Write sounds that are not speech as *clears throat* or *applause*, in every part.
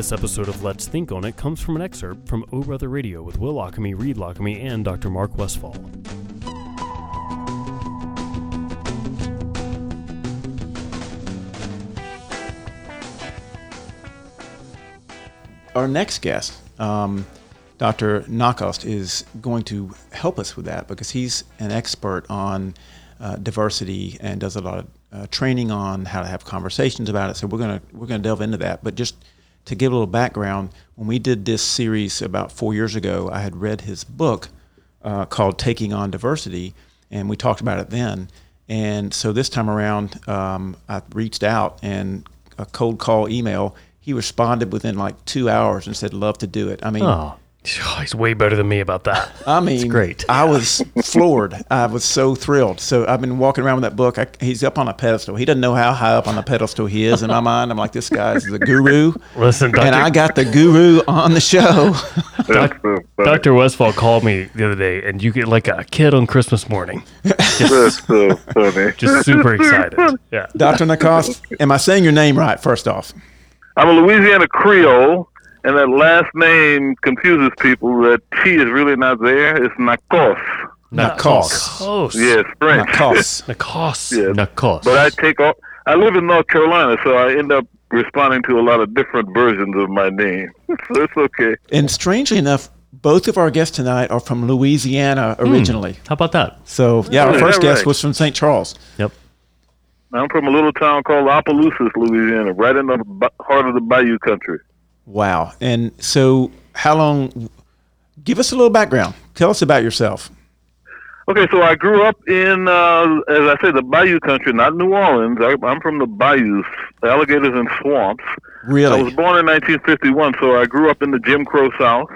This episode of Let's Think on It comes from an excerpt from O Brother Radio with Will Lockamy, Reed Lockamy, and Dr. Mark Westfall. Our next guest, um, Dr. Nacoste, is going to help us with that because he's an expert on uh, diversity and does a lot of uh, training on how to have conversations about it. So we're gonna we're gonna delve into that. But just to give a little background, when we did this series about four years ago, I had read his book uh, called "Taking on Diversity," and we talked about it then. And so this time around, um, I reached out and a cold call email. He responded within like two hours and said, "Love to do it." I mean, Oh, Oh, he's way better than me about that. *laughs* I mean, great. I was floored. I was so thrilled. So I've been walking around with that book. I, he's up on a pedestal. He doesn't know how high up on the pedestal he is in my mind. I'm like, this guy's the guru. Listen, And I got the guru on the show. *laughs* That's. Dr. Westfall called me the other day, and you get like a kid on Christmas morning. That's so funny. *laughs* Just super excited. Yeah. Dr. Nacoste, am I saying your name right, first off? I'm a Louisiana Creole, and that last name confuses people. That T is really not there. It's Nakos. Nakos. Nakos. Yes, French. Nakos. *laughs* Nakos. Yes. Nakos. But I take all. I live in North Carolina, so I end up responding to a lot of different versions of my name. *laughs* so it's okay. And strangely enough, both of our guests tonight are from Louisiana hmm. originally. How about that? So, yeah, our first guest right? was from St. Charles. Yep. I'm from a little town called Opelousas, Louisiana, right in the heart of the Bayou country. Wow. And so, how long? Give us a little background. Tell us about yourself. Okay, so I grew up in, uh, as I say, the Bayou country, not New Orleans. I, I'm from the bayous, alligators and swamps. Really? I was born in 1951, so I grew up in the Jim Crow South.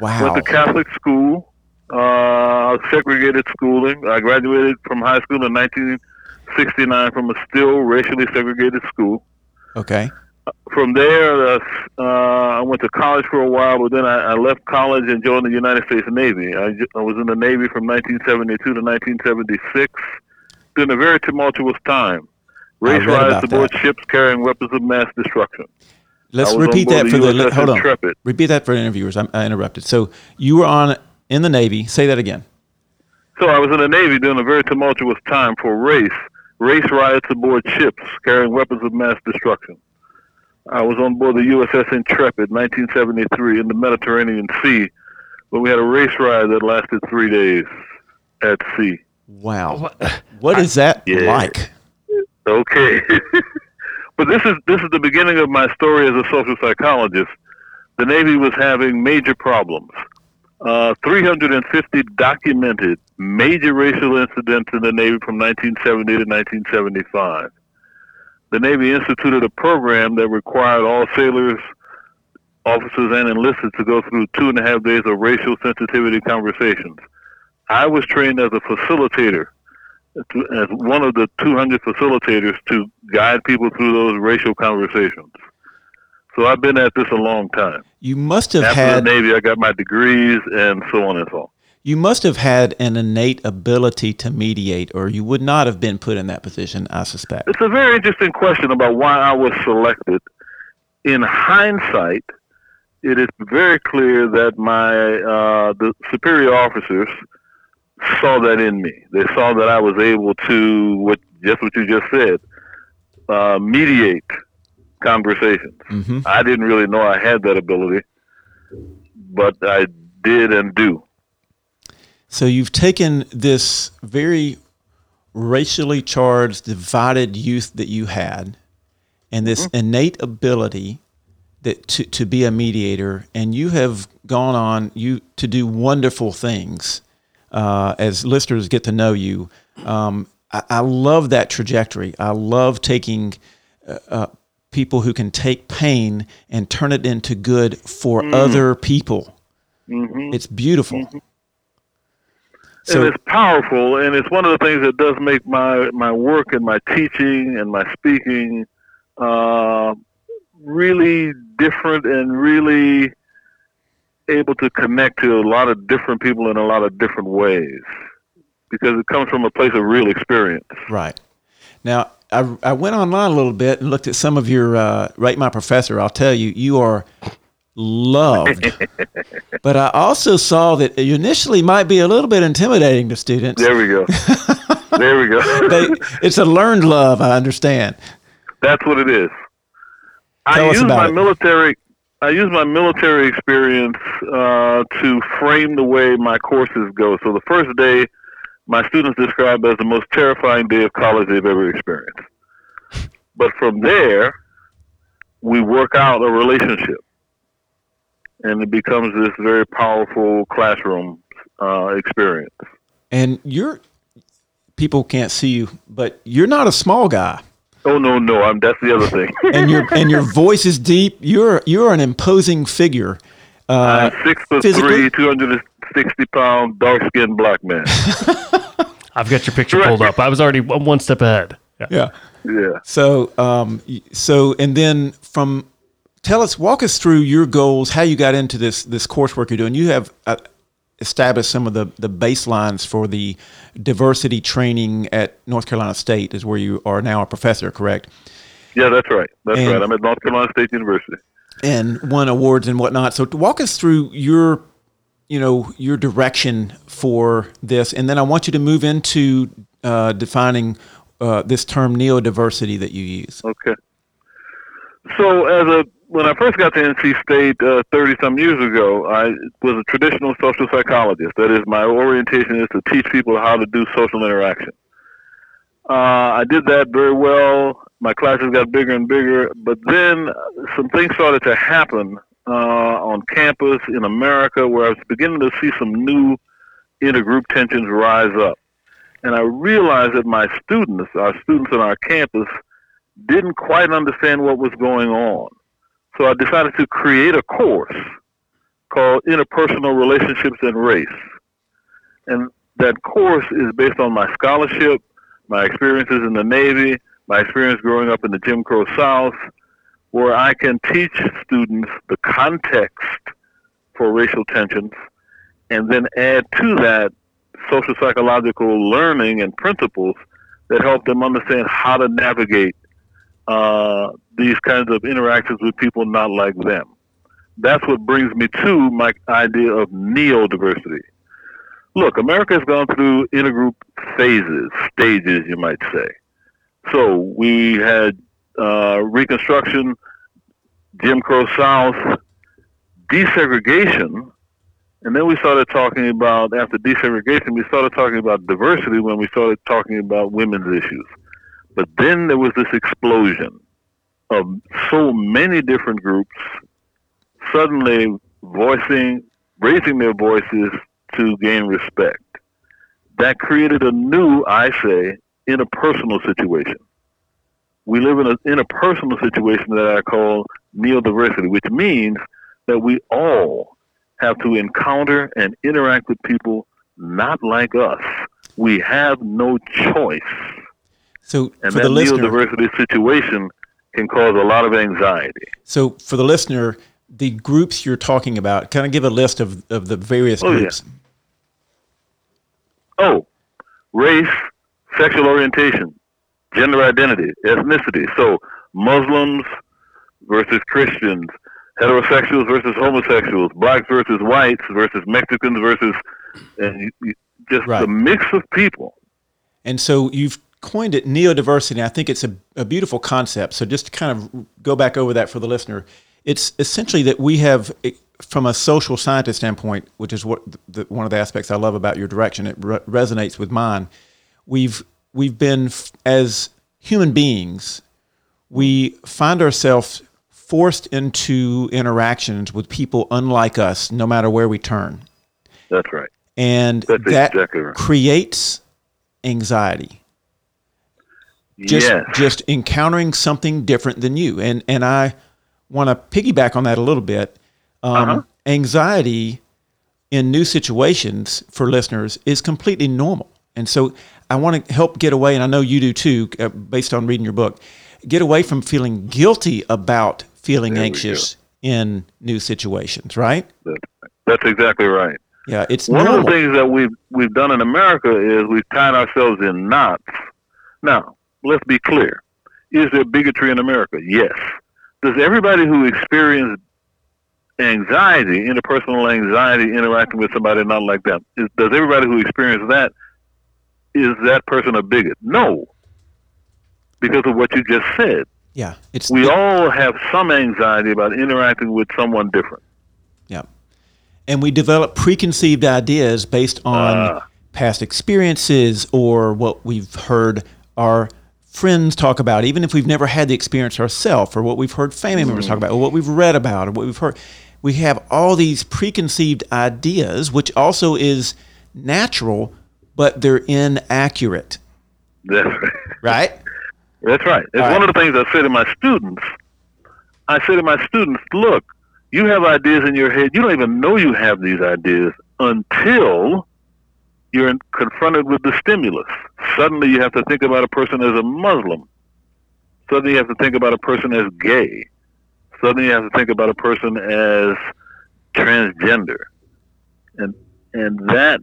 Wow. Went to Catholic school, uh, segregated schooling. I graduated from high school in 1969 from a still racially segregated school. Okay. From there, uh, uh, I went to college for a while, but then I, I left college and joined the United States Navy. I, I was in the Navy from 1972 to 1976, during a very tumultuous time. Race riots aboard that. ships carrying weapons of mass destruction. Let's I was on repeat that for the. USS Hold on. Intrepid. Repeat that for the interviewers. I'm, I interrupted. So you were on in the Navy. Say that again. So I was in the Navy during a very tumultuous time for race, race riots aboard ships carrying weapons of mass destruction. I was on board the USS Intrepid, 1973, in the Mediterranean Sea, when we had a race riot that lasted three days at sea. Wow. What *laughs* is that Yeah. like? Okay, *laughs* but this is this is the beginning of my story as a social psychologist. The Navy was having major problems. Uh, 350 documented major racial incidents in the Navy from 1970 to 1975. The Navy instituted a program that required all sailors, officers, and enlisted to go through two and a half days of racial sensitivity conversations. I was trained as a facilitator to, as one of the 200 facilitators to guide people through those racial conversations. So I've been at this a long time. You must have After had the Navy, I got my degrees and so on and so on. You must have had an innate ability to mediate, or you would not have been put in that position. I suspect. It's a very interesting question about why I was selected. In hindsight, it is very clear that my uh, the superior officers saw that in me. They saw that I was able to what just what you just said, uh, mediate conversations. hmm I didn't really know I had that ability, but I did and do. So you've taken this very racially charged, divided youth that you had, and this Mm-hmm. innate ability that to, to be a mediator, and you have gone on you to do wonderful things. Uh, as listeners get to know you, um, I, I love that trajectory. I love taking uh, uh, people who can take pain and turn it into good for Mm. other people. hmm It's beautiful. and So it's powerful, and it's one of the things that does make my my work and my teaching and my speaking uh, really different and really able to connect to a lot of different people in a lot of different ways because it comes from a place of real experience. Right. Now, I, I went online a little bit and looked at some of your uh, rate my professor. I'll tell you, you are loved. *laughs* but I also saw that initially might be a little bit intimidating to students. There we go. there we go. *laughs* they, it's a learned love, I understand. That's what it is. Tell I use my it. military. I use my military experience uh, to frame the way my courses go. So the first day, my students describe as the most terrifying day of college they've ever experienced. But from there, we work out a relationship, and it becomes this very powerful classroom uh, experience. And you're, people can't see you, but you're not a small guy. Oh no, no, I'm. That's the other *laughs* thing. And your and your *laughs* voice is deep. You're you're an imposing figure. Uh, I'm six foot physically? three, two hundred and sixty pound, dark skinned black man. *laughs* I've got your picture pulled up. I was already one one step ahead. Yeah. yeah. Yeah. So, um, so, and then from, tell us, walk us through your goals, how you got into this this coursework you're doing. You have uh, established some of the the baselines for the diversity training at North Carolina State, is where you are now a professor, correct? Yeah, that's right. That's And- right. I'm at North Carolina State University. And won awards and whatnot. So, walk us through your, you know, your direction for this, and then I want you to move into uh, defining uh, this term neodiversity that you use. Okay. So as a when I first got to NC State thirty some years ago, I was a traditional social psychologist. That is, my orientation is to teach people how to do social interaction. Uh, I did that very well. My classes got bigger and bigger, but then some things started to happen uh, on campus in America where I was beginning to see some new intergroup tensions rise up. And I realized that my students, our students on our campus, didn't quite understand what was going on. So I decided to create a course called Interpersonal Relationships and Race. And that course is based on my scholarship, my experiences in the Navy, my experience growing up in the Jim Crow South, where I can teach students the context for racial tensions and then add to that social psychological learning and principles that help them understand how to navigate uh, these kinds of interactions with people not like them. That's what brings me to my idea of neo diversity. Look, America has gone through intergroup phases, stages, you might say. So we had uh, Reconstruction, Jim Crow South, desegregation, and then we started talking about, after desegregation, we started talking about diversity when we started talking about women's issues. But then there was this explosion of so many different groups suddenly voicing, raising their voices to gain respect. That created a new, I say, interpersonal situation. We live in an interpersonal situation that I call neodiversity, which means that we all have to encounter and interact with people not like us. We have no choice. So And for that the listener, neodiversity situation can cause a lot of anxiety. so for the listener, the groups you're talking about, kind of give a list of, of the various Oh, yeah. groups. Oh, race, sexual orientation, gender identity, ethnicity. So Muslims versus Christians, heterosexuals versus homosexuals, blacks versus whites versus Mexicans versus, and you, you, just Right. the mix of people. And so you've coined it neodiversity. And I think it's a, a beautiful concept. So just to kind of go back over that for the listener, it's essentially that we have, eh, from a social scientist standpoint, which is what the, one of the aspects I love about your direction, it re- resonates with mine. We've we've been as human beings, we find ourselves forced into interactions with people unlike us, no matter where we turn, That's right. and That's that exactly right. creates anxiety just yes. just encountering something different than you and and i want to piggyback on that a little bit um, Uh-huh. anxiety in new situations for listeners is completely normal and so i want to help get away and i know you do too uh, based on reading your book get away from feeling guilty about feeling There anxious in new situations right That's, exactly right. yeah it's One normal of the things that we've we've done in America is we've tied ourselves in knots. Now, let's be clear. Is there bigotry in America? Yes. Does everybody who experiences anxiety, interpersonal anxiety, interacting with somebody not like them, is, does everybody who experiences that, is that person a bigot? No. Because of what you just said. Yeah, it's We all have some anxiety about interacting with someone different. yeah, and we develop preconceived ideas based on Ah. past experiences or what we've heard our friends talk about, even if we've never had the experience ourselves, or what we've heard family members talk mm-hmm. about, or what we've read about, or what we've heard. We have all these preconceived ideas, which also is natural, but they're inaccurate, That's right. right? That's right. It's All one right. of the things I say to my students. I say to my students, look, you have ideas in your head. You don't even know you have these ideas until you're confronted with the stimulus. Suddenly you have to think about a person as a Muslim. Suddenly you have to think about a person as gay. Suddenly you have to think about a person as transgender. And and that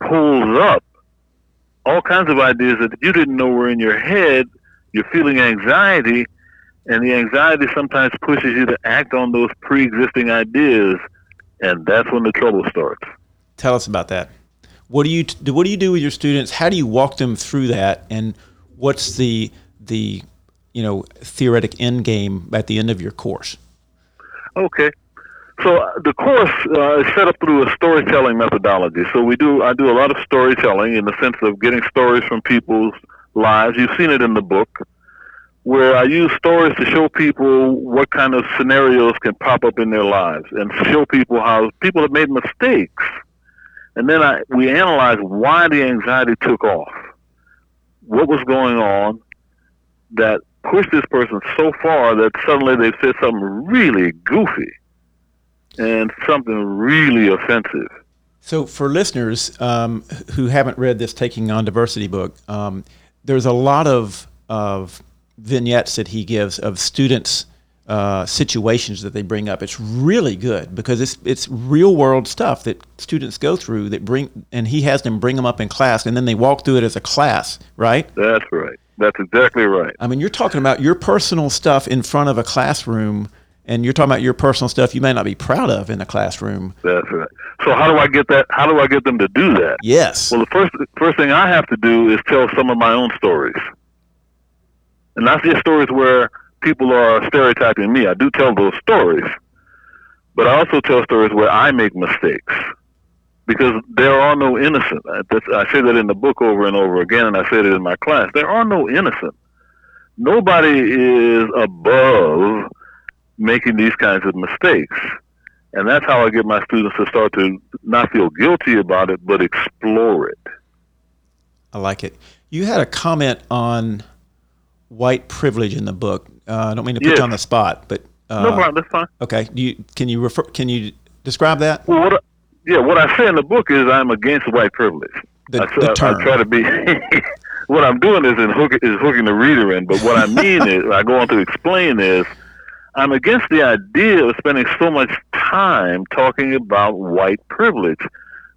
pulls up all kinds of ideas that you didn't know were in your head. You're feeling anxiety, and the anxiety sometimes pushes you to act on those pre-existing ideas, and that's when the trouble starts. Tell us about that. What do you do? What do you do with your students? How do you walk them through that? And what's the the you know theoretic end game at the end of your course? Okay. So uh, the course uh, is set up through a storytelling methodology. So we do I do a lot of storytelling in the sense of getting stories from people's lives. You've seen it in the book, where I use stories to show people what kind of scenarios can pop up in their lives, and show people how people have made mistakes, and then I we analyze why the anxiety took off, what was going on that pushed this person so far that suddenly they said something really goofy and something really offensive. So, for listeners um, who haven't read this Taking on Diversity book, um, there's a lot of, of vignettes that he gives of students' uh, situations that they bring up. It's really good because it's it's real world stuff that students go through that bring, and he has them bring them up in class, and then they walk through it as a class, right? That's right. That's exactly right. I mean, you're talking about your personal stuff in front of a classroom, and you're talking about your personal stuff you may not be proud of in a classroom. That's right. So how do I get that? How do I get them to do that? Yes. Well, the first first thing I have to do is tell some of my own stories, and not just stories where people are stereotyping me. I do tell those stories, but I also tell stories where I make mistakes, because there are no innocent. I- say that in the book over and over again, and I said it in my class. There are no innocent. Nobody is above making these kinds of mistakes. And that's how I get my students to start to not feel guilty about it, but explore it. I like it. You had a comment on white privilege in the book. Uh, I don't mean to put Yes. you on the spot, but uh, no problem. That's fine. okay. Do you can you refer? Can you describe that? Well, what I, yeah, what I say in the book is I'm against white privilege. The, I, the I- term. I try to be. *laughs* what I'm doing is in hook, is hooking the reader in. But what I mean *laughs* is, I go on to explain is, I'm against the idea of spending so much time talking about white privilege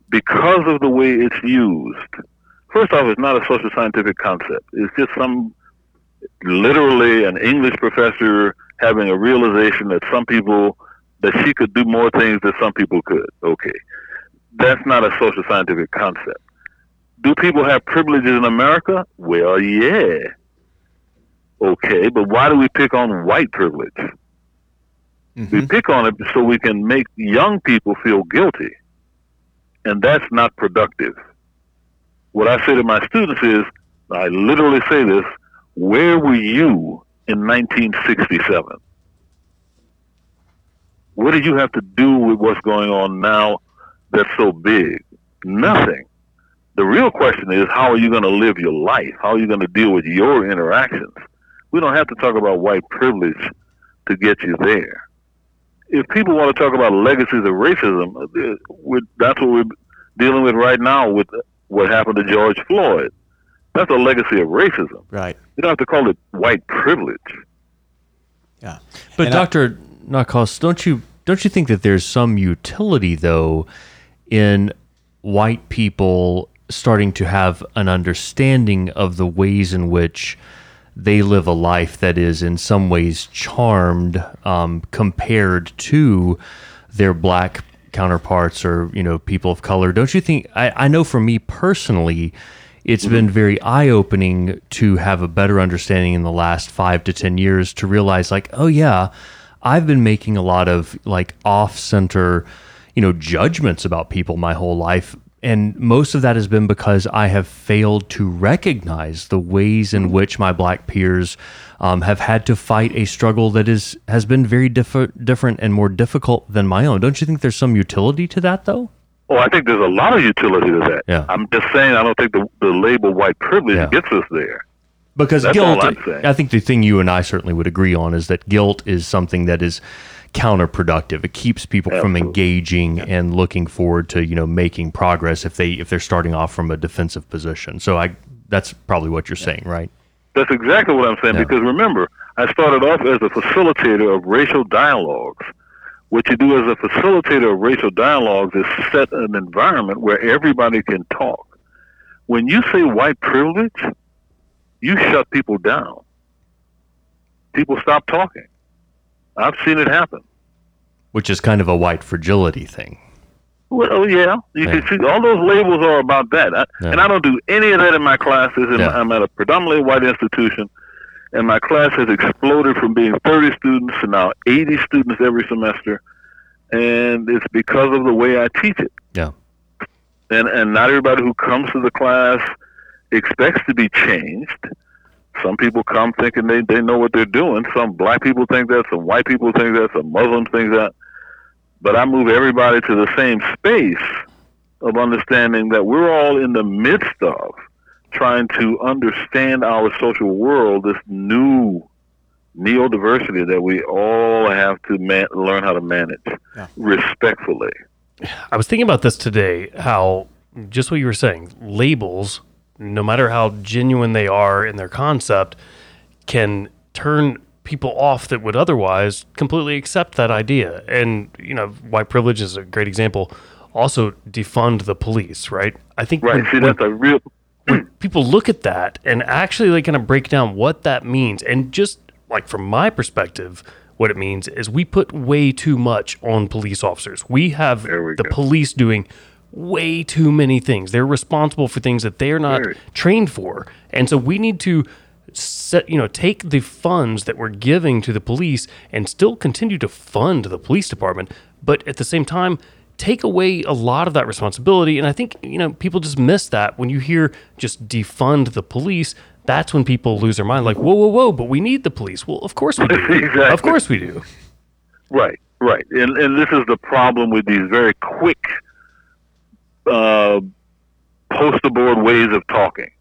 because of the way it's used. First off, it's not a social scientific concept. It's just some literally an English professor having a realization that some people that she could do more things than some people could. Okay. That's not a social scientific concept. Do people have privileges in America? Well, yeah. Okay, but why do we pick on white privilege? We Mhm. pick on it so we can make young people feel guilty. And that's not productive. What I say to my students is, I literally say this, where were you in 1967? What did you have to do with what's going on now that's so big? Nothing. The real question is, how are you going to live your life? How are you going to deal with your interactions? We don't have to talk about white privilege to get you there if people want to talk about legacies of racism, uh, that's what we're dealing with right now with what happened to George Floyd. That's a legacy of racism. Right. You don't have to call it white privilege. Yeah. But And I- Doctor Nacoste, don't you don't you think that there's some utility though in white people starting to have an understanding of the ways in which they live a life that is in some ways charmed um, compared to their black counterparts or you know people of color. Don't you think? I, I know for me personally, it's mm-hmm. been very eye opening to have a better understanding in the last five to ten years to realize like, oh yeah, I've been making a lot of like off center you know judgments about people my whole life and most of that has been because I have failed to recognize the ways in which my black peers um, have had to fight a struggle that is has been very diff- different and more difficult than my own. Don't you think there's some utility to that, though? Oh, I think there's a lot of utility to that. Yeah. I'm just saying I don't think the, the label white privilege yeah. gets us there. Because That's guilt, I think the thing you and I certainly would agree on is that guilt is something that is counterproductive. It keeps people Absolutely. from engaging and looking forward to you know making progress if they if they're starting off from a defensive position. So I that's probably what you're saying, right? That's exactly what I'm saying. Yeah. Because remember, I started off as a facilitator of racial dialogues. What you do as a facilitator of racial dialogues is set an environment where everybody can talk. When you say white privilege, you shut people down. People stop talking. I've seen it happen. Which is kind of a white fragility thing. Well, oh, yeah, you yeah. can see all those labels are about that, I, yeah. and I don't do any of that in my classes. Yeah. I'm at a predominantly white institution, and my class has exploded from being 30 students to now 80 students every semester, and it's because of the way I teach it. Yeah, and and not everybody who comes to the class expects to be changed. Some people come thinking they, they know what they're doing. Some black people think that. Some white people think that. Some Muslims think that. But I move everybody to the same space of understanding that we're all in the midst of trying to understand our social world, this new neodiversity that we all have to man- learn how to manage yeah. respectfully. I was thinking about this today, how just what you were saying, labels no matter how genuine they are in their concept, can turn people off that would otherwise completely accept that idea. And, you know, white privilege is a great example. Also, defund the police, right? I think right. When, See, that's when, a real. When *clears throat* people look at that and actually like kind of break down what that means, and just like from my perspective, what it means is we put way too much on police officers. We have we the go. police doing way too many things. They're responsible for things that they're not right. trained for. And so we need to set, you know, take the funds that we're giving to the police and still continue to fund the police department, but at the same time take away a lot of that responsibility. And I think, you know, people just miss that when you hear just defund the police. That's when people lose their mind, like, whoa, whoa, whoa, but we need the police. Well, of course we do. *laughs* exactly. Of course we do. Right, right. And, and this is the problem with these very quick uh, poster board ways of talking.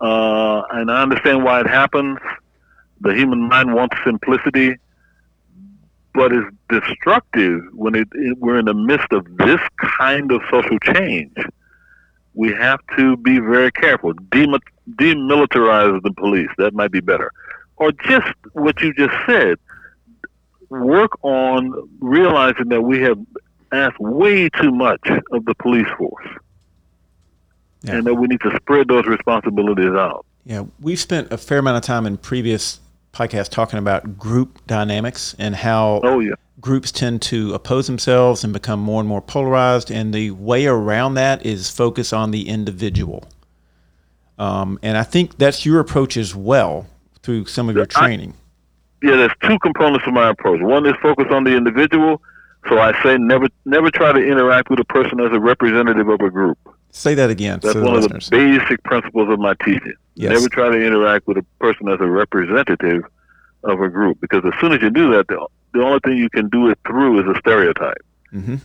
Uh, and I understand why it happens. The human mind wants simplicity, but it's destructive when it, it, we're in the midst of this kind of social change. We have to be very careful. Dem- demilitarize the police. That might be better. Or just what you just said. Work on realizing that we have asked way too much of the police force. Yeah. And that we need to spread those responsibilities out. Yeah, we've spent a fair amount of time in previous podcasts talking about group dynamics and how oh, yeah. groups tend to oppose themselves and become more and more polarized. And the way around that is focus on the individual. Um, and I think that's your approach as well through some of your training. I, yeah, there's two components to my approach. One is focus on the individual, so I say never never try to interact with a person as a representative of a group. Say that again. That's one of the basic principles of my teaching. Yes. Never try to interact with a person as a representative of a group because as soon as you do that, the, the only thing you can do it through is a stereotype, mm-hmm.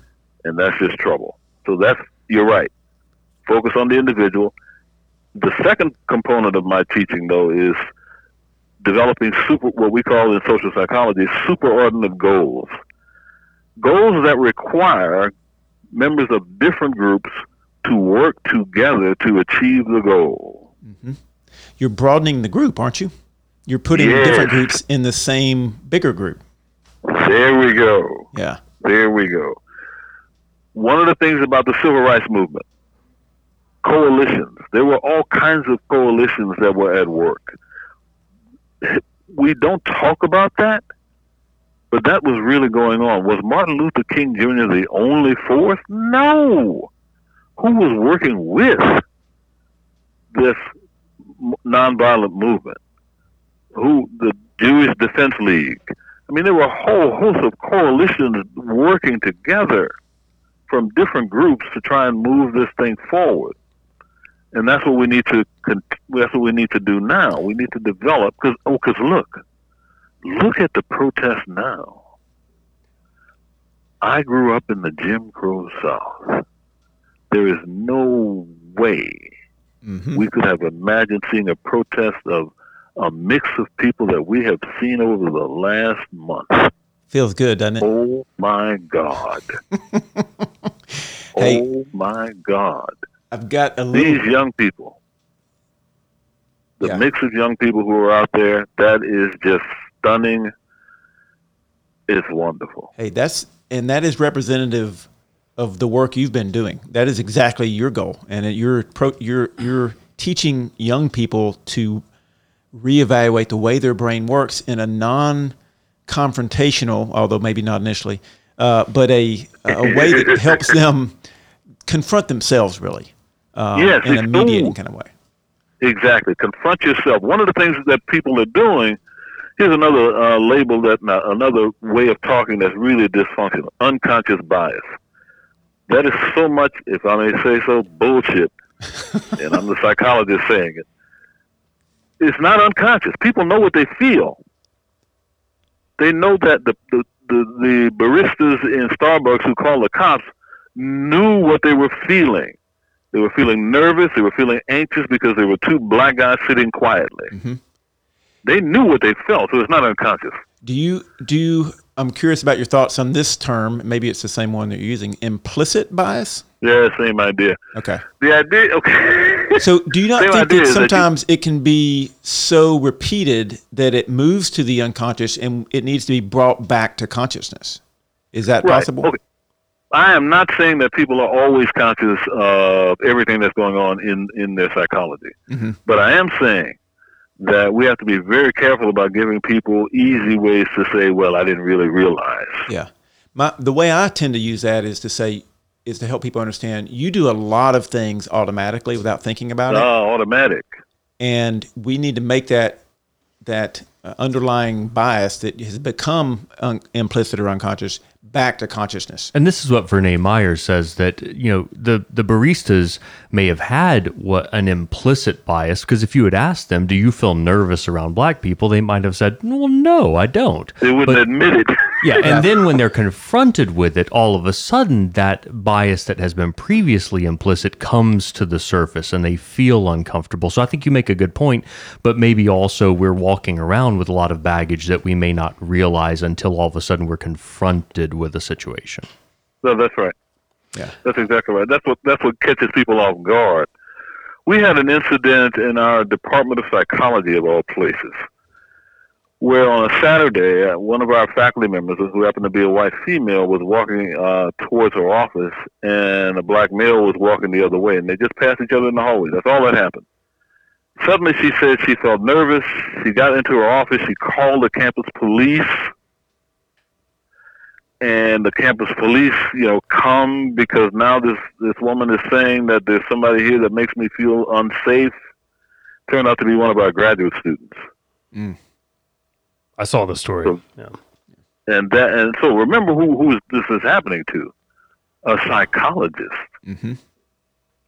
and that's just trouble. So that's you're right. Focus on the individual. The second component of my teaching, though, is developing super what we call in social psychology superordinate goals goals that require members of different groups to work together to achieve the goal. Mm-hmm. You're broadening the group, aren't you? You're putting yes. different groups in the same bigger group. There we go. Yeah. There we go. One of the things about the civil rights movement, coalitions, there were all kinds of coalitions that were at work. we don't talk about that, but that was really going on. Was Martin Luther King Jr. the only force? No. Who was working with this nonviolent movement? Who the Jewish Defense League? I mean, there were a whole host of coalitions working together from different groups to try and move this thing forward. And that's what we need to. That's what we need to do now. We need to develop because oh, because look, look at the protest now. I grew up in the Jim Crow South. There is no way mm-hmm. we could have imagined seeing a protest of a mix of people that we have seen over the last month. Feels good, doesn't it? Oh my God. *laughs* hey, oh my God. I've got a little... These young people, the yeah. mix of young people who are out there, that is just stunning. It's wonderful. Hey, that's and that is representative of the work you've been doing. That is exactly your goal, and you're you're you're teaching young people to reevaluate the way their brain works in a non-confrontational, although maybe not initially, uh, but a a way that *laughs* helps them confront themselves really uh, yes, in a mediating kind of way. Exactly, confront yourself. One of the things that people are doing. Here's another uh, label that uh, another way of talking that's really dysfunctional: unconscious bias. That is so much, if I may say so, bullshit. *laughs* and I'm the psychologist saying it it's not unconscious. People know what they feel. They know that the, the, the, the baristas in Starbucks who called the cops knew what they were feeling. They were feeling nervous. They were feeling anxious because there were two black guys sitting quietly. Mm-hmm. They knew what they felt, so it's not unconscious. Do you do you I'm curious about your thoughts on this term. Maybe it's the same one that you're using. Implicit bias. Yeah, same idea. Okay. The idea. Okay. *laughs* so, do you not think that sometimes that you, it can be so repeated that it moves to the unconscious and it needs to be brought back to consciousness? Is that right. possible? Okay. I am not saying that people are always conscious of everything that's going on in in their psychology, mm-hmm. but I am saying that we have to be very careful about giving people easy ways to say, "Well, I didn't really realize." Yeah, my the way I tend to use that is to say is to help people understand you do a lot of things automatically without thinking about it. Oh, automatic. And we need to make that that uh, underlying bias that has become un- implicit or unconscious back to consciousness. And this is what Vernā Myers says that you know the the baristas may have had what an implicit bias because if you had asked them, "Do you feel nervous around black people?" they might have said, "Well, no, I don't." They wouldn't but, admit it. *laughs* yeah, and then when they're confronted with it, all of a sudden that bias that has been previously implicit comes to the surface and they feel uncomfortable. So I think you make a good point, but maybe also we're walking around with a lot of baggage that we may not realize until all of a sudden we're confronted with a situation. No, that's right. Yeah, that's exactly right. That's what that's what catches people off guard. We had an incident in our Department of Psychology of all places, where on a Saturday, uh, one of our faculty members, who happened to be a white female, was walking uh, towards her office, and a black male was walking the other way, and they just passed each other in the hallway. That's all that happened. Suddenly, she said she felt nervous. She got into her office. She called the campus police and the campus police, you know, come because now this this woman is saying that there's somebody here that makes me feel unsafe. Turned out to be one of our graduate students. Mm. I saw the story. So, yeah. And that and so remember who who this is happening to? A psychologist. Mm-hmm.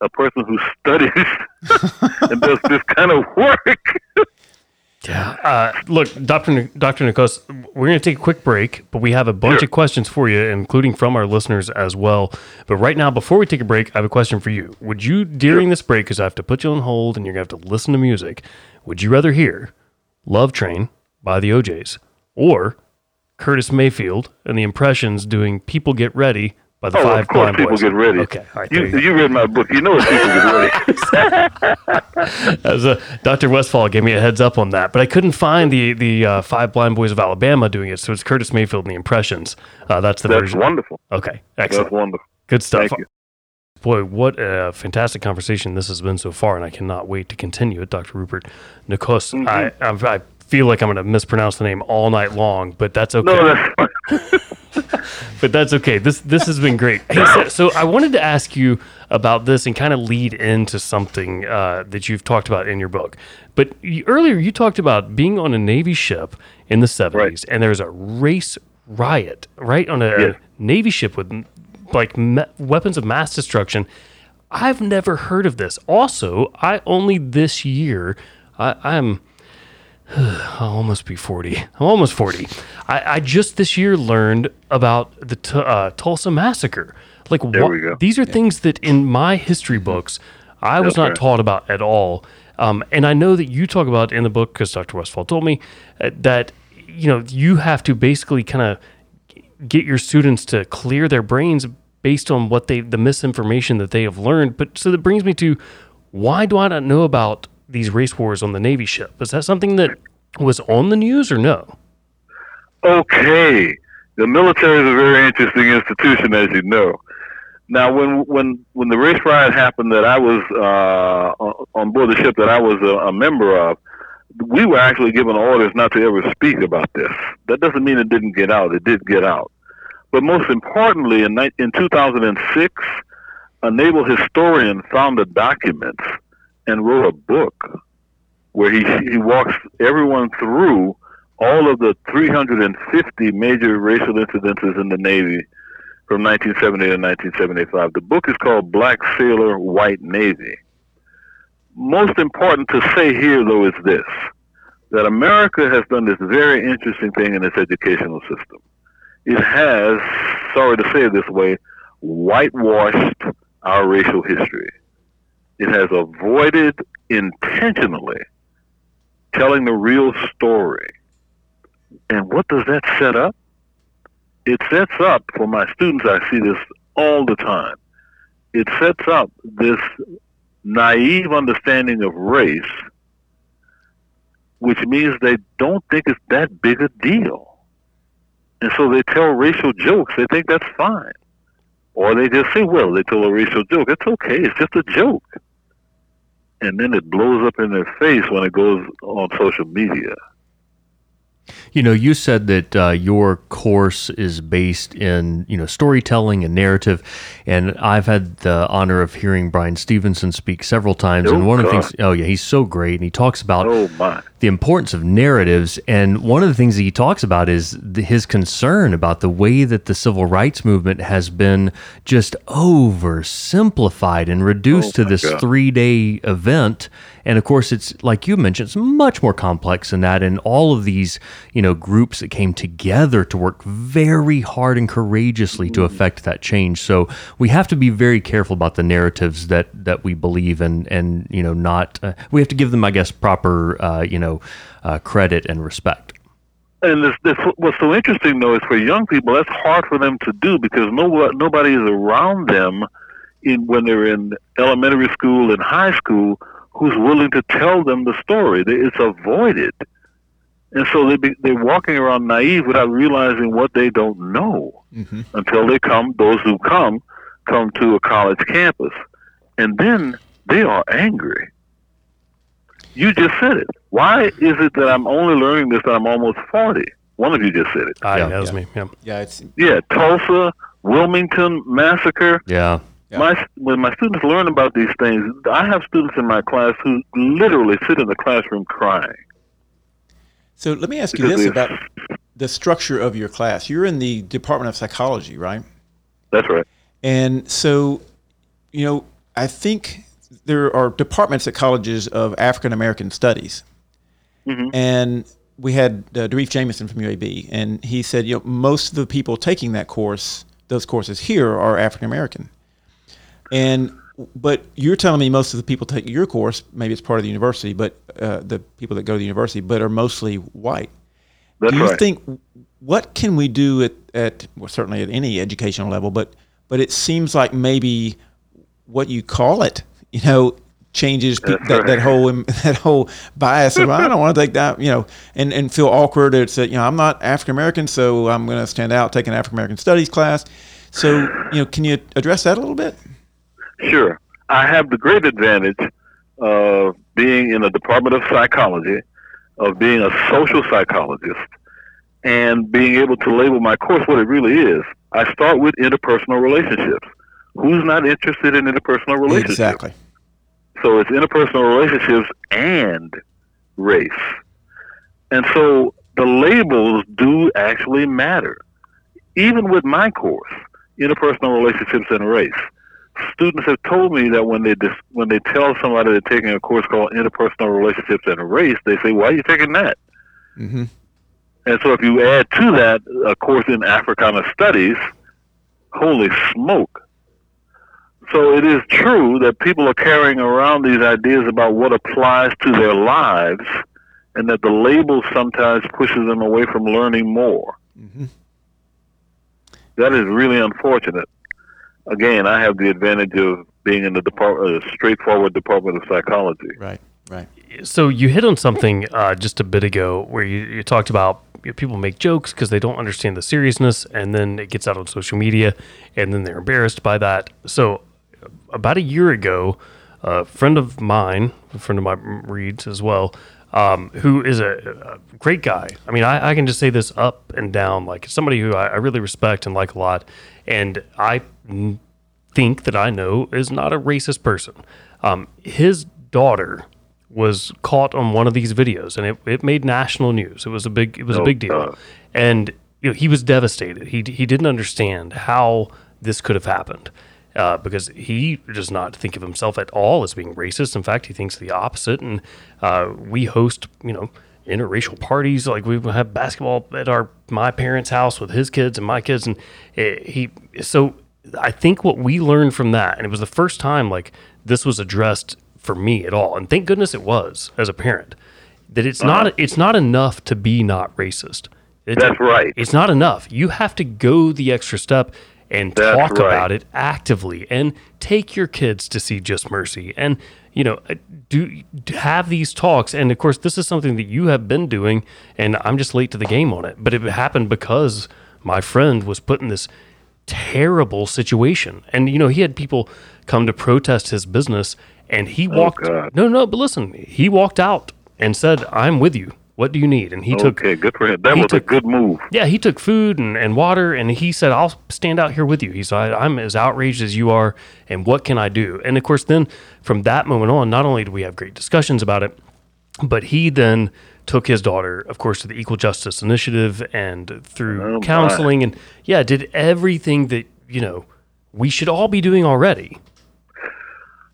A person who studies *laughs* and does this kind of work. Yeah. Uh, look, Dr. Dr. Nikos, we're going to take a quick break, but we have a bunch sure. of questions for you, including from our listeners as well. But right now, before we take a break, I have a question for you. Would you, during sure. this break, because I have to put you on hold and you're going to have to listen to music, would you rather hear Love Train by the O'Jays, or Curtis Mayfield and the Impressions doing People Get Ready by the oh, five of course, people boys. get ready. Okay, all right. You, you, you, read my book. You know what people get ready. As a, Dr. Westfall gave me a heads up on that, but I couldn't find the the uh, Five Blind Boys of Alabama doing it. So it's Curtis Mayfield and the Impressions. Uh, that's the that's version. wonderful. Okay, excellent. That's wonderful. Good stuff. Thank you. Boy, what a fantastic conversation this has been so far, and I cannot wait to continue it, Dr. Rupert Nikos. Mm-hmm. I, I, I feel like I'm going to mispronounce the name all night long, but that's okay. No, that's *laughs* but that's okay. This this has been great. Hey, so, so I wanted to ask you about this and kind of lead into something uh, that you've talked about in your book. But you, earlier you talked about being on a Navy ship in the 70s, Right. and there's a race riot right on a Yes. Navy ship with like me- weapons of mass destruction. I've never heard of this. Also, I only this year I, I'm *sighs* I'll almost be 40. I'm almost 40. I, I just this year learned about the t- uh, Tulsa massacre. Like, go. these are things that in my history books I was Okay. not taught about at all. Um, and I know that you talk about in the book because Dr. Westfall told me uh, that you know you have to basically kind of get your students to clear their brains based on what they the misinformation that they have learned. But so that brings me to why do I not know about these race wars on the Navy ship? Is that something that was on the news or no? Okay. The military is a very interesting institution, as you know. Now, when when when the race riot happened, that I was uh, on- board the ship that I was a, a member of, we were actually given orders not to ever speak about this. That doesn't mean it didn't get out. It did get out. But most importantly, in in 2006, a naval historian found the documents and wrote a book where he he walks everyone through all of the 350 major racial incidences in the Navy from 1970 to 1975. The book is called Black Sailor, White Navy. Most important to say here, though, is this that America has done this very interesting thing in its educational system. It has, sorry to say it this way, whitewashed our racial history. It has avoided intentionally telling the real story. And what does that set up? It sets up for my students, I see this all the time. It sets up this naive understanding of race, which means they don't think it's that big a deal. And so they tell racial jokes. They think that's fine. Or they just say, well, they tell a racial joke. It's okay. It's just a joke. And then it blows up in their face when it goes on social media. You know, you said that uh, your course is based in you know storytelling and narrative, and I've had the honor of hearing Bryan Stevenson speak several times. Oh, and one of the things, oh yeah, he's so great, and he talks about Oh, the importance of narratives. And one of the things that he talks about is the, his concern about the way that the civil rights movement has been just oversimplified and reduced Oh, to this God. three day event. And of course, it's like you mentioned, it's much more complex than that. And all of these, you know, groups that came together to work very hard and courageously to Mm-hmm. affect that change. So we have to be very careful about the narratives that that we believe in, and you know, not uh, we have to give them, I guess, proper, uh, you know, uh, credit and respect. And this, this, what's so interesting, though, is for young people, that's hard for them to do because nobody, nobody is around them in, when they're in elementary school and high school who's willing to tell them the story. It's avoided. And so they be, they're walking around naive without realizing what they don't know until they come, those who come, come to a college campus. And then they are angry. You just said it. Why is it that I'm only learning this that I'm almost 40? One of you just said it. Ah, Yeah. that was me. Yeah. Yeah, it's Yeah, Tulsa, Wilmington massacre. Yeah. Yeah. My when my students learn about these things, I have students in my class who literally sit in the classroom crying. so. Let me ask you this about the structure of your class. You're in the Department of Psychology, right? That's right. And so, you know, I think there are departments at colleges of African American studies. And we had uh, Darif Jameson from UAB, and he said, you know, most of the people taking that course, those courses here, are African American. And but you're telling me most of the people taking your course, maybe it's part of the university, but uh, the people that go to the university, but are mostly white. That's do you right. think what can we do at, at well, certainly at any educational level, but but it seems like maybe what you call it, you know, changes pe- that, that whole *laughs* that whole bias of I don't want to take that, you know, and, and feel awkward. It's that you know I'm not African American, so I'm going to stand out, take an African American studies class. So you know, can you address that a little bit? Sure. I have the great advantage of being in the Department of Psychology of being a social psychologist and being able to label my course what it really is. I start with interpersonal relationships. Who's not interested in interpersonal relationships? Exactly. So it's interpersonal relationships and race. And so the labels do actually matter. Even with my course, interpersonal relationships and race, students have told me that when they dis- when they tell somebody they're taking a course called interpersonal relationships and race, they say, "Why are you taking that?" hmm And so if you add to that a course in Africana studies, holy smoke. So it is true that people are carrying around these ideas about what applies to their lives and that the label sometimes pushes them away from learning more. hmm That is really unfortunate. Again, I have the advantage of being in the department, uh, straightforward department of psychology. Right. Right. So you hit on something uh, just a bit ago where you, you talked about you know, people make jokes because they don't understand the seriousness, and then it gets out on social media, and then they're embarrassed by that. So about a year ago, a friend of mine, a friend of mine reads as well, um, who is a, a great guy. I mean, I, I can just say this up and down, like somebody who I, I really respect and like a lot, and I think that I know is not a racist person. Um, his daughter was caught on one of these videos, and it, it made national news. It was a big it was a Oh, big deal, God. and you know he was devastated. He he didn't understand how this could have happened. Uh, because he does not think of himself at all as being racist. In fact, he thinks the opposite. And uh, we host, you know, interracial parties. Like we have basketball at our my parents' house with his kids and my kids, and he. So I think what we learned from that, and it was the first time like this was addressed for me at all, and thank goodness it was as a parent. That it's not it's not enough to be not racist. It's, That's right. It's not enough. You have to go the extra step and That's talk right. about it actively and take your kids to see Just Mercy. And you know uh, do have these talks. And of course this is something that you have been doing and I'm just late to the game on it. But it happened because my friend was put in this terrible situation. And you know he had people come to protest his business and he walked God. no no but listen he walked out and said I'm with you what do you need and he took okay, good for him. That was took- a good move. yeah, he took food and, and water, and he said, "I'll stand out here with you." He said, "I'm as outraged as you are, and what can I do?" And of course, then from that moment on, not only do we have great discussions about it, but he then took his daughter, of course, to the Equal Justice Initiative and through Oh, my. counseling, and yeah, did everything that you know we should all be doing already.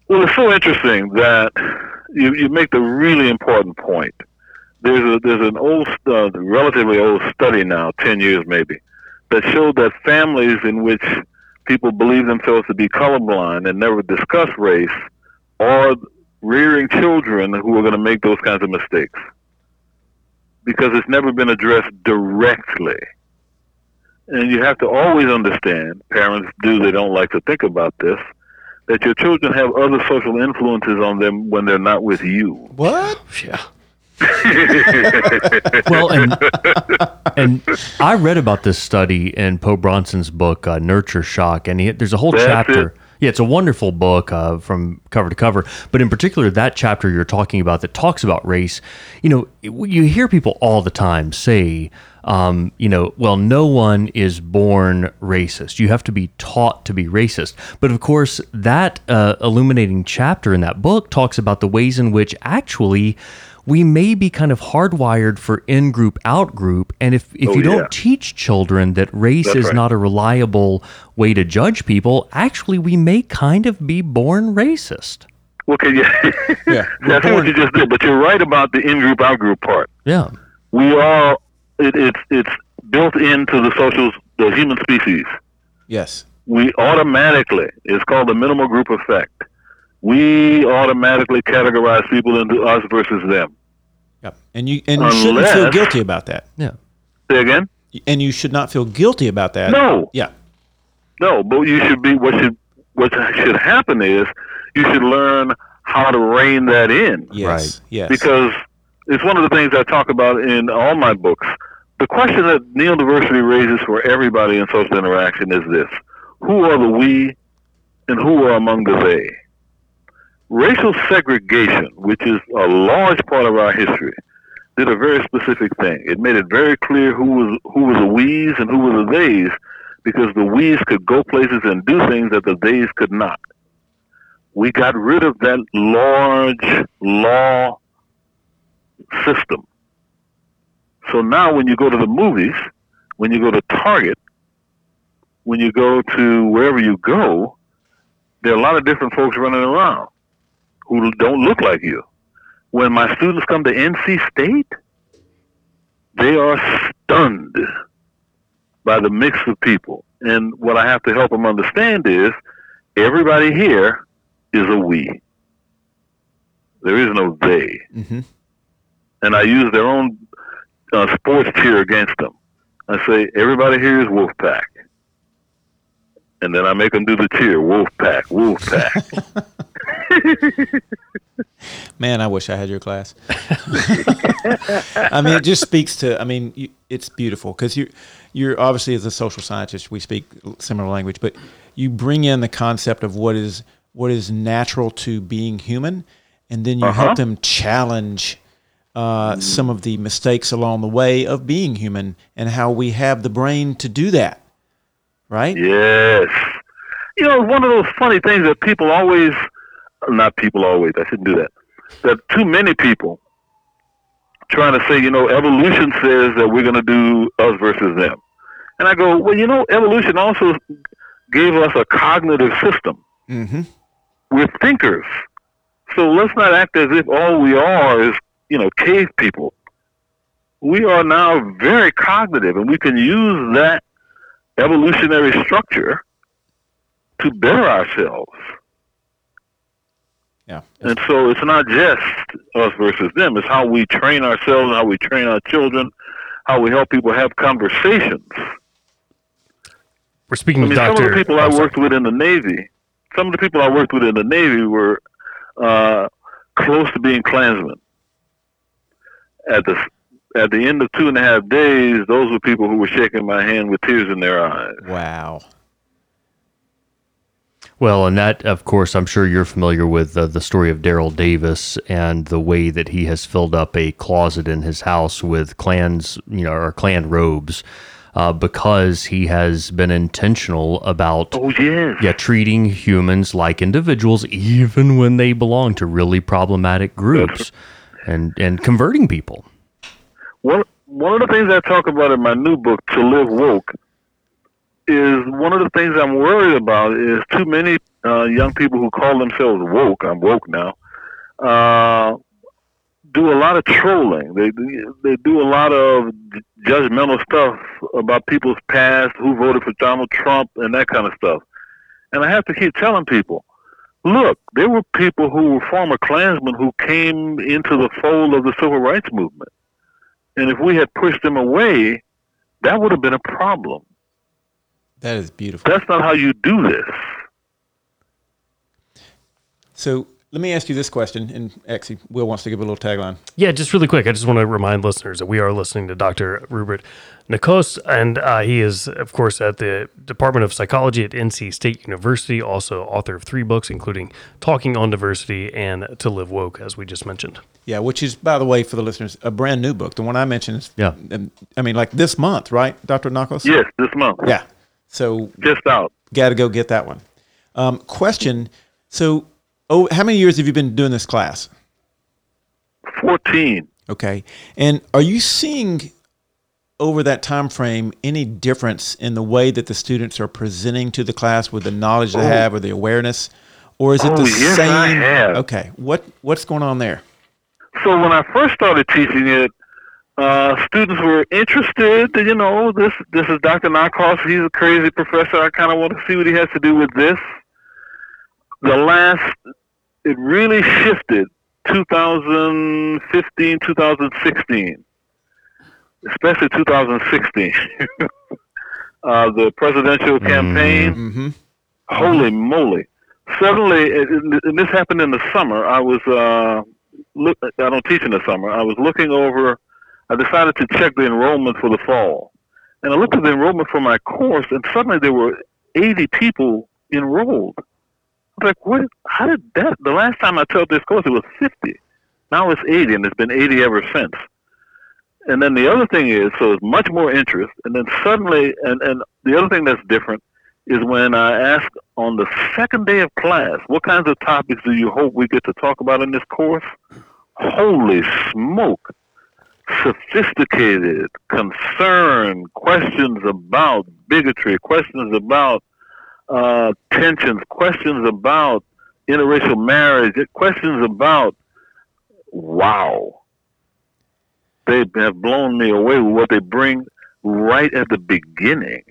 Well, it's so interesting that you, you make the really important point. There's a, there's an old, uh, relatively old study now, ten years maybe, that showed that families in which people believe themselves to be colorblind and never discuss race are rearing children who are going to make those kinds of mistakes because it's never been addressed directly. And you have to always understand, parents do, they don't like to think about this, that your children have other social influences on them when they're not with you. What? Yeah. *laughs* well, and and I read about this study in Po Bronson's book uh, Nurture Shock, and he, there's a whole That's chapter. it. Yeah, it's a wonderful book uh, from cover to cover. But in particular, that chapter you're talking about that talks about race, you know, you hear people all the time say, um, you know, well, no one is born racist. You have to be taught to be racist. But of course, that uh, illuminating chapter in that book talks about the ways in which actually we may be kind of hardwired for in group, out group. And if, if Oh, you don't teach children that race That's is right. not a reliable way to judge people, actually, we may kind of be born racist. Okay, *laughs* yeah. Yeah. See, I see what you just did, but you're right about the in group, out group part. Yeah. We are, it, it's, it's built into the social, the human species. Yes. We automatically, it's called the minimal group effect. We automatically categorize people into us versus them. Yep. And you and you shouldn't feel guilty about that. Yeah. Say again? And you should not feel guilty about that. No. Yeah. No, but you should be what should what should happen is you should learn how to rein that in Yes. Right. Yes. because it's one of the things I talk about in all my books. The question that neo-diversity raises for everybody in social interaction is this: Who are the we, and who are among the they? Racial segregation, which is a large part of our history, did a very specific thing. It made it very clear who was who was a we's and who was a they's, because the we's could go places and do things that the they's could not. We got rid of that large law system. So now, when you go to the movies, when you go to Target, when you go to wherever you go, there are a lot of different folks running around who don't look like you. When my students come to NC State, they are stunned by the mix of people. And what I have to help them understand is everybody here is a we. There is no they. Mm-hmm. And I use their own uh, sports cheer against them. I say, everybody here is Wolfpack. And then I make them do the cheer, Wolfpack, Wolfpack. *laughs* *laughs* Man, I wish I had your class. *laughs* I mean, it just speaks to. I mean, you, it's beautiful because you, you're obviously as a social scientist, we speak similar language, but you bring in the concept of what is what is natural to being human, and then you Uh-huh. help them challenge uh, some of the mistakes along the way of being human and how we have the brain to do that. Right? Yes. You know, one of those funny things that people always, not people always, I shouldn't do that, that too many people trying to say, you know, evolution says that we're going to do us versus them. And I go, well, you know, evolution also gave us a cognitive system. Mm-hmm. We're thinkers. So let's not act as if all we are is, you know, cave people. We are now very cognitive, and we can use that evolutionary structure to better ourselves. Yeah. And so it's not just us versus them. It's how we train ourselves, how we train our children, how we help people have conversations. We're speaking I mean, to Doctor. some of the people I worked with in the Navy, some of the people I worked with in the Navy were uh, close to being Klansmen. At the at the end of two and a half days, those were people who were shaking my hand with tears in their eyes. Wow. Well, and that, of course, I'm sure you're familiar with uh, the story of Daryl Davis and the way that he has filled up a closet in his house with clans, you know, or Klan robes, uh, because he has been intentional about, Oh yes, yeah, treating humans like individuals, even when they belong to really problematic groups, *laughs* and and converting people. One one of the things I talk about in my new book, To Live Woke, is one of the things I'm worried about is too many uh, young people who call themselves woke. I'm woke now. Uh, do a lot of trolling. They they do a lot of judgmental stuff about people's past, who voted for Donald Trump, and that kind of stuff. And I have to keep telling people, look, there were people who were former Klansmen who came into the fold of the civil rights movement. And if we had pushed them away, that would have been a problem. That is beautiful. That's not how you do this. So let me ask you this question, and actually, Will wants to give a little tagline. Yeah, just really quick. I just want to remind listeners that we are listening to Dr. Rupert Nacoste, and uh, he is, of course, at the Department of Psychology at NC State University, also author of three books, including Taking on Diversity and To Live Woke, as we just mentioned. Yeah, which is, by the way, for the listeners, a brand new book. The one I mentioned is, Yeah. um, I mean, like this month, right, Dr. Nacoste? Yes, this month. Yeah. So Just out. got to go get that one. Um, question. So, oh, how many years have you been doing this class? 14. Okay. And are you seeing over that time frame any difference in the way that the students are presenting to the class with the knowledge they have or the awareness? Or is it Oh, the yes, same? I have. Okay. What what's going on there? So when I first started teaching it, uh, students were interested. You know, this this is Dr. Nacoste. He's a crazy professor. I kind of want to see what he has to do with this. The last, it really shifted 2015, 2016, especially 2016. *laughs* uh, the presidential campaign Mm-hmm. holy moly suddenly and this happened in the summer i was uh look i don't teach in the summer i was looking over i decided to check the enrollment for the fall. And i looked at the enrollment for my course and suddenly there were 80 people enrolled. I was like what? How did that the last time i taught this course it was 50 now it's 80 and it's been 80 ever since. And then the other thing is, so it's much more interest, and then suddenly, and and the other thing that's different is when I ask on the second day of class, what kinds of topics do you hope we get to talk about in this course? Holy smoke! Sophisticated, concern, questions about bigotry, questions about uh, tensions, questions about interracial marriage, questions about wow. They have blown me away with what they bring right at the beginning.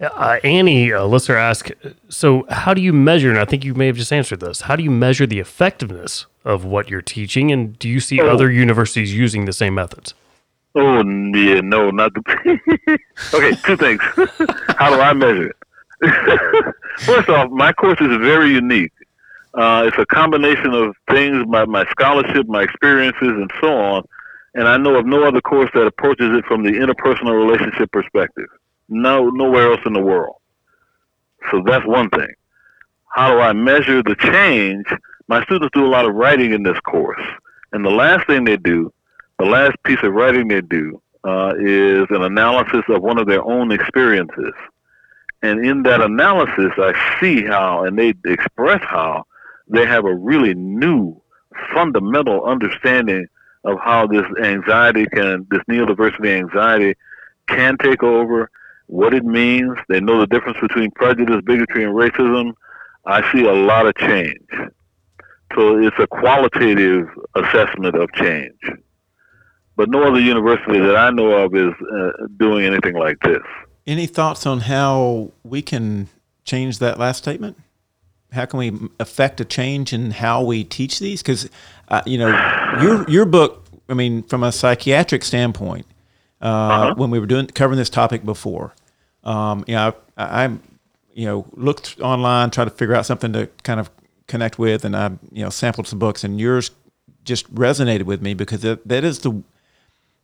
Uh, Annie, a listener asked, so how do you measure, and I think you may have just answered this, how do you measure the effectiveness of what you're teaching, and do you see Oh. other universities using the same methods? Oh yeah, no, not the. *laughs* okay, two things. *laughs* How do I measure it? *laughs* First off, my course is very unique. Uh, it's a combination of things, my my scholarship, my experiences, and so on. And I know of no other course that approaches it from the interpersonal relationship perspective. No, nowhere else in the world. So that's one thing. How do I measure the change? My students do a lot of writing in this course, and the last thing they do the last piece of writing they do uh, is an analysis of one of their own experiences. And in that analysis, I see how, and they express how, they have a really new, fundamental understanding of how this anxiety can, this neo-diversity anxiety can take over, what it means. They know the difference between prejudice, bigotry, and racism. I see a lot of change. So it's a qualitative assessment of change but no other university that I know of is uh, doing anything like this. Any thoughts on how we can change that last statement? How can we affect a change in how we teach these? Because uh, you know, your your book. I mean, from a psychiatric standpoint, uh, Uh-huh. when we were doing covering this topic before, um, you know, I, I, you know, looked online, tried to figure out something to kind of connect with, and I, you know, sampled some books, and yours just resonated with me because that, that is the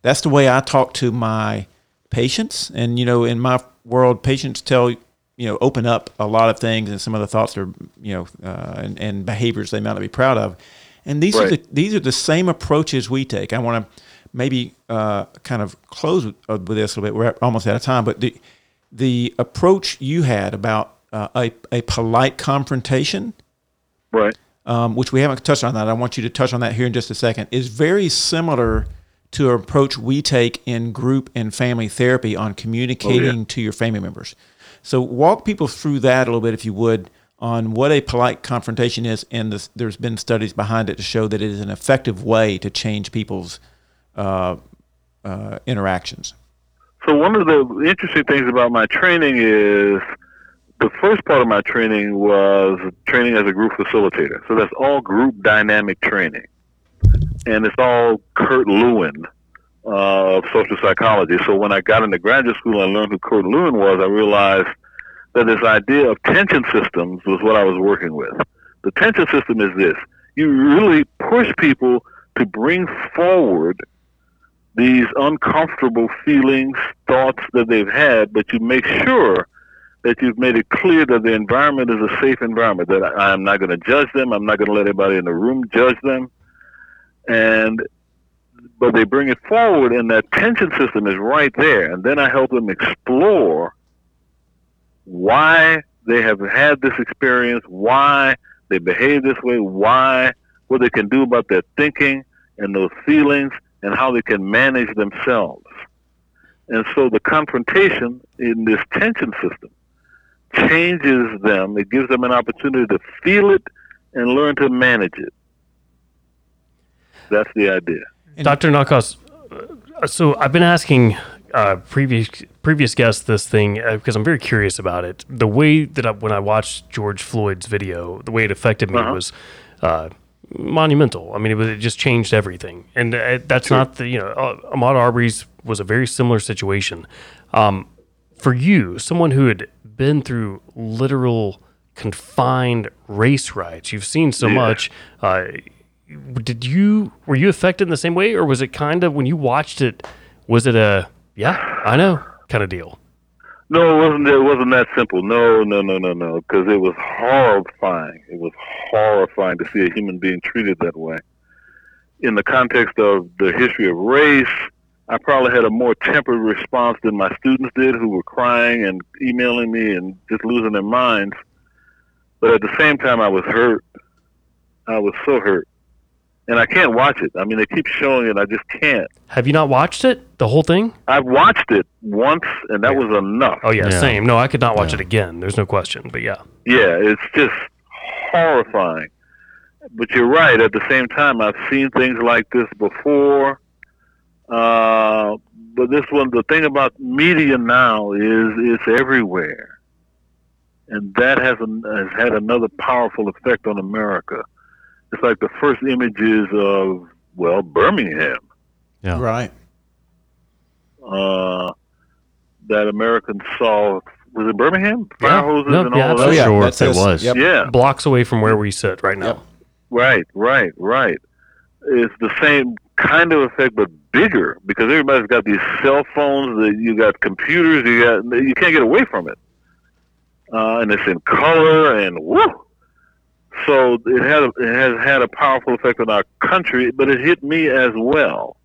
that's the way I talk to my patients. And you know, in my world, patients tell you know open up a lot of things, and some of the thoughts are you know uh, and, and behaviors they might not be proud of. And these are the these are the same approaches we take. I want to maybe uh, kind of close with, uh, with this a little bit. We're almost out of time, but the the approach you had about uh, a a polite confrontation Right. um, which we haven't touched on that. I want you to touch on that here in just a second. Is very similar to an approach we take in group and family therapy on communicating to your family members. So walk people through that a little bit, if you would, on what a polite confrontation is, and this, there's been studies behind it to show that it is an effective way to change people's uh, uh, interactions. So one of the interesting things about my training is the first part of my training was training as a group facilitator. So that's all group dynamic training, and it's all Kurt Lewin uh, of social psychology. So when I got into graduate school and learned who Kurt Lewin was, I realized that this idea of tension systems was what I was working with. The tension system is this: you really push people to bring forward these uncomfortable feelings, thoughts that they've had, but you make sure that you've made it clear that the environment is a safe environment, that I- I'm not going to judge them, I'm not going to let anybody in the room judge them. And but they bring it forward and that tension system is right there. And then I help them explore why they have had this experience, why they behave this way, why, what they can do about their thinking and those feelings, and how they can manage themselves. And so the confrontation in this tension system changes them. It gives them an opportunity to feel it and learn to manage it. That's the idea. Dr. Nacoste, uh, so I've been asking uh, previous previous guests this thing uh, because I'm very curious about it. The way that I, when I watched George Floyd's video, the way it affected me Uh-huh. was uh, monumental. I mean, it, was, it just changed everything, and uh, that's not the you know uh, Ahmaud Arbery's was a very similar situation. Um, for you, someone who had been through literal confined race riots, you've seen so Yeah. much. Uh, did you were you affected in the same way, or was it kind of when you watched it? Was it a yeah, I know kind of deal? No, it wasn't. It wasn't that simple. No, no, no, no, no. Because it was horrifying. It was horrifying to see a human being treated that way. In the context of the history of race, I probably had a more tempered response than my students did, who were crying and emailing me and just losing their minds. But at the same time, I was hurt. I was so hurt, and I can't watch it. I mean, they keep showing it. I just can't. Have you not watched it? The whole thing? I've watched it once, and that was enough. Oh yeah, Yeah. same. No, I could not watch Yeah. it again. There's no question. But yeah. Yeah, it's just horrifying. But you're right. At the same time, I've seen things like this before. Uh, but this one, the thing about media now is it's everywhere, and that has an, has had another powerful effect on America. It's like the first images of well Birmingham Yeah. Right. uh, that Americans saw. Was it Birmingham? Fire Yeah. hoses No, and yeah, all Oh that. yeah, Sure, that's it was. Yep. Yeah. Blocks away from where we sit right now. Yep. Right, right, right. It's the same kind of effect, but bigger because everybody's got these cell phones. You got computers. You got you can't get away from it, uh, and it's in color and woo. So it had it has had a powerful effect on our country, but it hit me as well.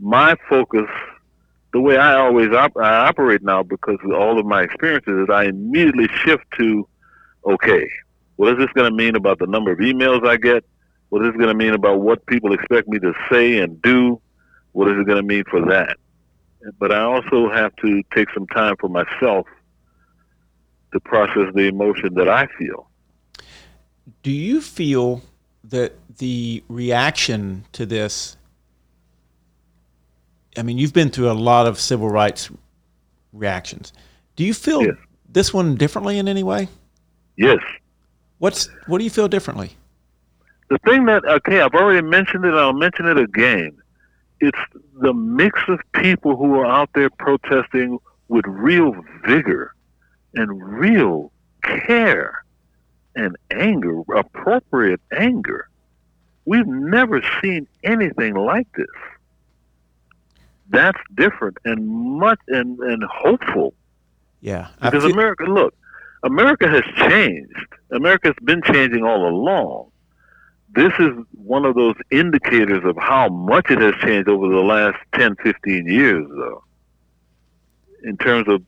My focus, the way I always op- I operate now, because of all of my experiences, is I immediately shift to, okay, what is this going to mean about the number of emails I get? What is this going to mean about what people expect me to say and do? What is it going to mean for that? But I also have to take some time for myself to process the emotion that I feel. Do you feel that the reaction to this? I mean, you've been through a lot of civil rights reactions. Do you feel Yes. this one differently in any way? Yes. What's what do you feel differently? The thing that, okay, I've already mentioned it, I'll mention it again. It's the mix of people who are out there protesting with real vigor and real care and anger, appropriate anger. We've never seen anything like this. That's different and much and, and hopeful Yeah, because America, look, America has changed. America's been changing all along. This is one of those indicators of how much it has changed over the last 10, 15 years, though. In terms of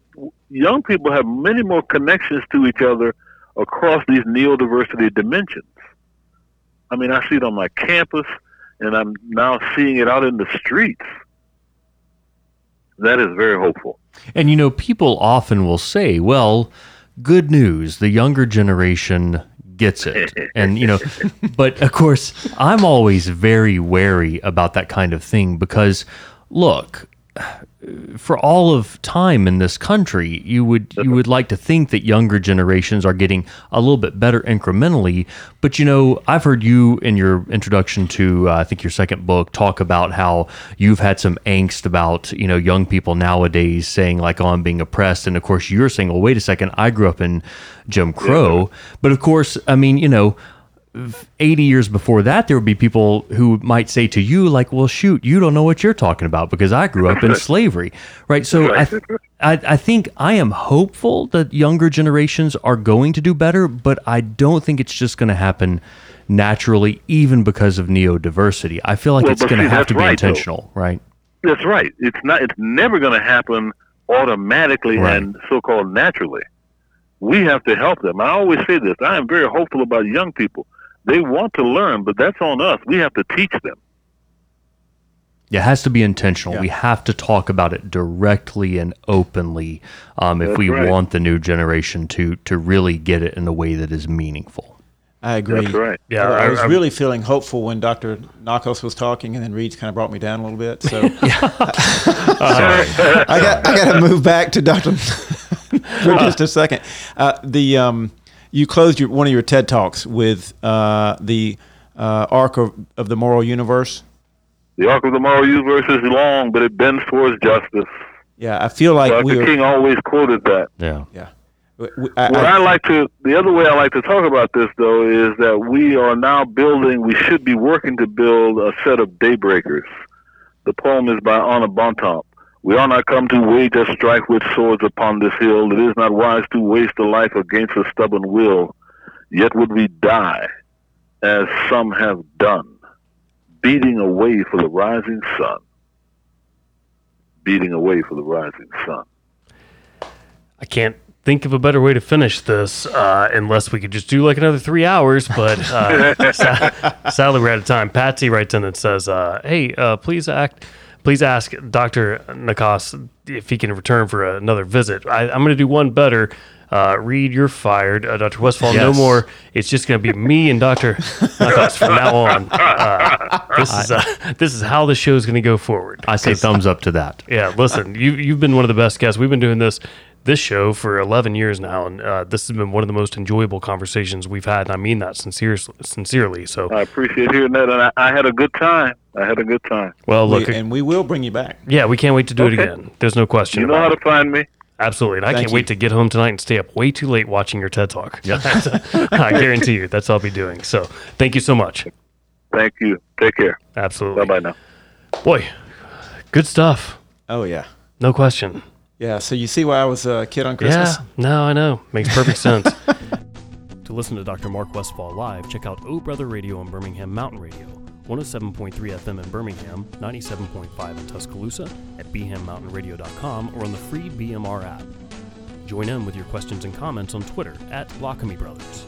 young people have many more connections to each other across these neo-diversity dimensions. I mean, I see it on my campus, and I'm now seeing it out in the streets. That is very hopeful. And you know, people often will say, well, good news, the younger generation gets it. And you know, but of course, I'm always very wary about that kind of thing because look, for all of time in this country, you would you would like to think that younger generations are getting a little bit better incrementally. But you know, I've heard you in your introduction to uh, I think your second book talk about how you've had some angst about you know young people nowadays saying like, "Oh, I'm being oppressed," and of course you're saying, "Well, wait a second, I grew up in Jim Crow." But of course, I mean, you know. 80 years before that, there would be people who might say to you, like, well, shoot, you don't know what you're talking about because I grew up in slavery. Right. So I, th- I, I think I am hopeful that younger generations are going to do better, but I don't think it's just going to happen naturally, even because of neo diversity. I feel like Well, it's going to have to be right, though. intentional. Right. That's right. It's not. It's never going to happen automatically Right. and so-called naturally. We have to help them. I always say this. I am very hopeful about young people. They want to learn, but that's on us. We have to teach them. It has to be intentional. Yeah. We have to talk about it directly and openly um, if we right. want the new generation to to really get it in a way that is meaningful. I agree. That's right. Yeah, I, I I- was I- really feeling hopeful when Dr. Nacoste was talking, and then Reed's kind of brought me down a little bit. So *laughs* *laughs* I got I got to move back to Dr. *laughs* for just a second. Uh, the um, you closed your one of your TED talks with uh, the uh, arc of, of the moral universe. The arc of the moral universe is long, but it bends towards justice. Yeah, I feel like We're... King always quoted that. Yeah. Yeah, We- we- I- What I- I like to, the other way I like to talk about this, though, is that we are now building, we should be working to build a set of daybreakers. The poem is by Arna Bontemps. We are not come to wage a strife with swords upon this hill. It is not wise to waste a life against a stubborn will. Yet would we die, as some have done, beating away for the rising sun. beating away for the rising sun. I can't think of a better way to finish this uh, unless we could just do like another three hours. But uh, *laughs* sadly, we're out of time. Patsy writes in and says, uh, "Hey, uh, please act." Please ask Dr. Nacoste if he can return for another visit. I, I'm going to do one better. Uh, Reed, you're fired. Uh, Dr. Westfall, no more. It's just going to be me and Dr. Nacoste from now on. Uh, this is uh, this is how the show is going to go forward. I say thumbs up to that. Yeah, listen, you you've been one of the best guests. We've been doing this this show for 11 years now, and uh, this has been one of the most enjoyable conversations we've had, and I mean that sincerely. Sincerely, so I appreciate hearing that, and I, I had a good time. I had a good time. well, look, We- and we will bring you back. yeah, we can't wait to do it again. There's no question. You know how about to find me. Absolutely, and I can't you. wait to get home tonight and stay up way too late watching your TED Talk. Yeah. *laughs* I guarantee you, that's what I'll be doing. So, thank you so much. Thank you. Take care. Absolutely. Bye bye now. Boy, good stuff. Oh yeah, No question. Yeah. So you see why I was a kid on Christmas? Yeah, no, I know. Makes perfect sense. *laughs* to listen to Dr. Mark Westfall live, check out O Brother Radio on Birmingham Mountain Radio, 107.3 FM in Birmingham, 97.5 in Tuscaloosa, at bhammountainradio.com, or on the free BMR app. Join in with your questions and comments on Twitter at Lockamy Brothers.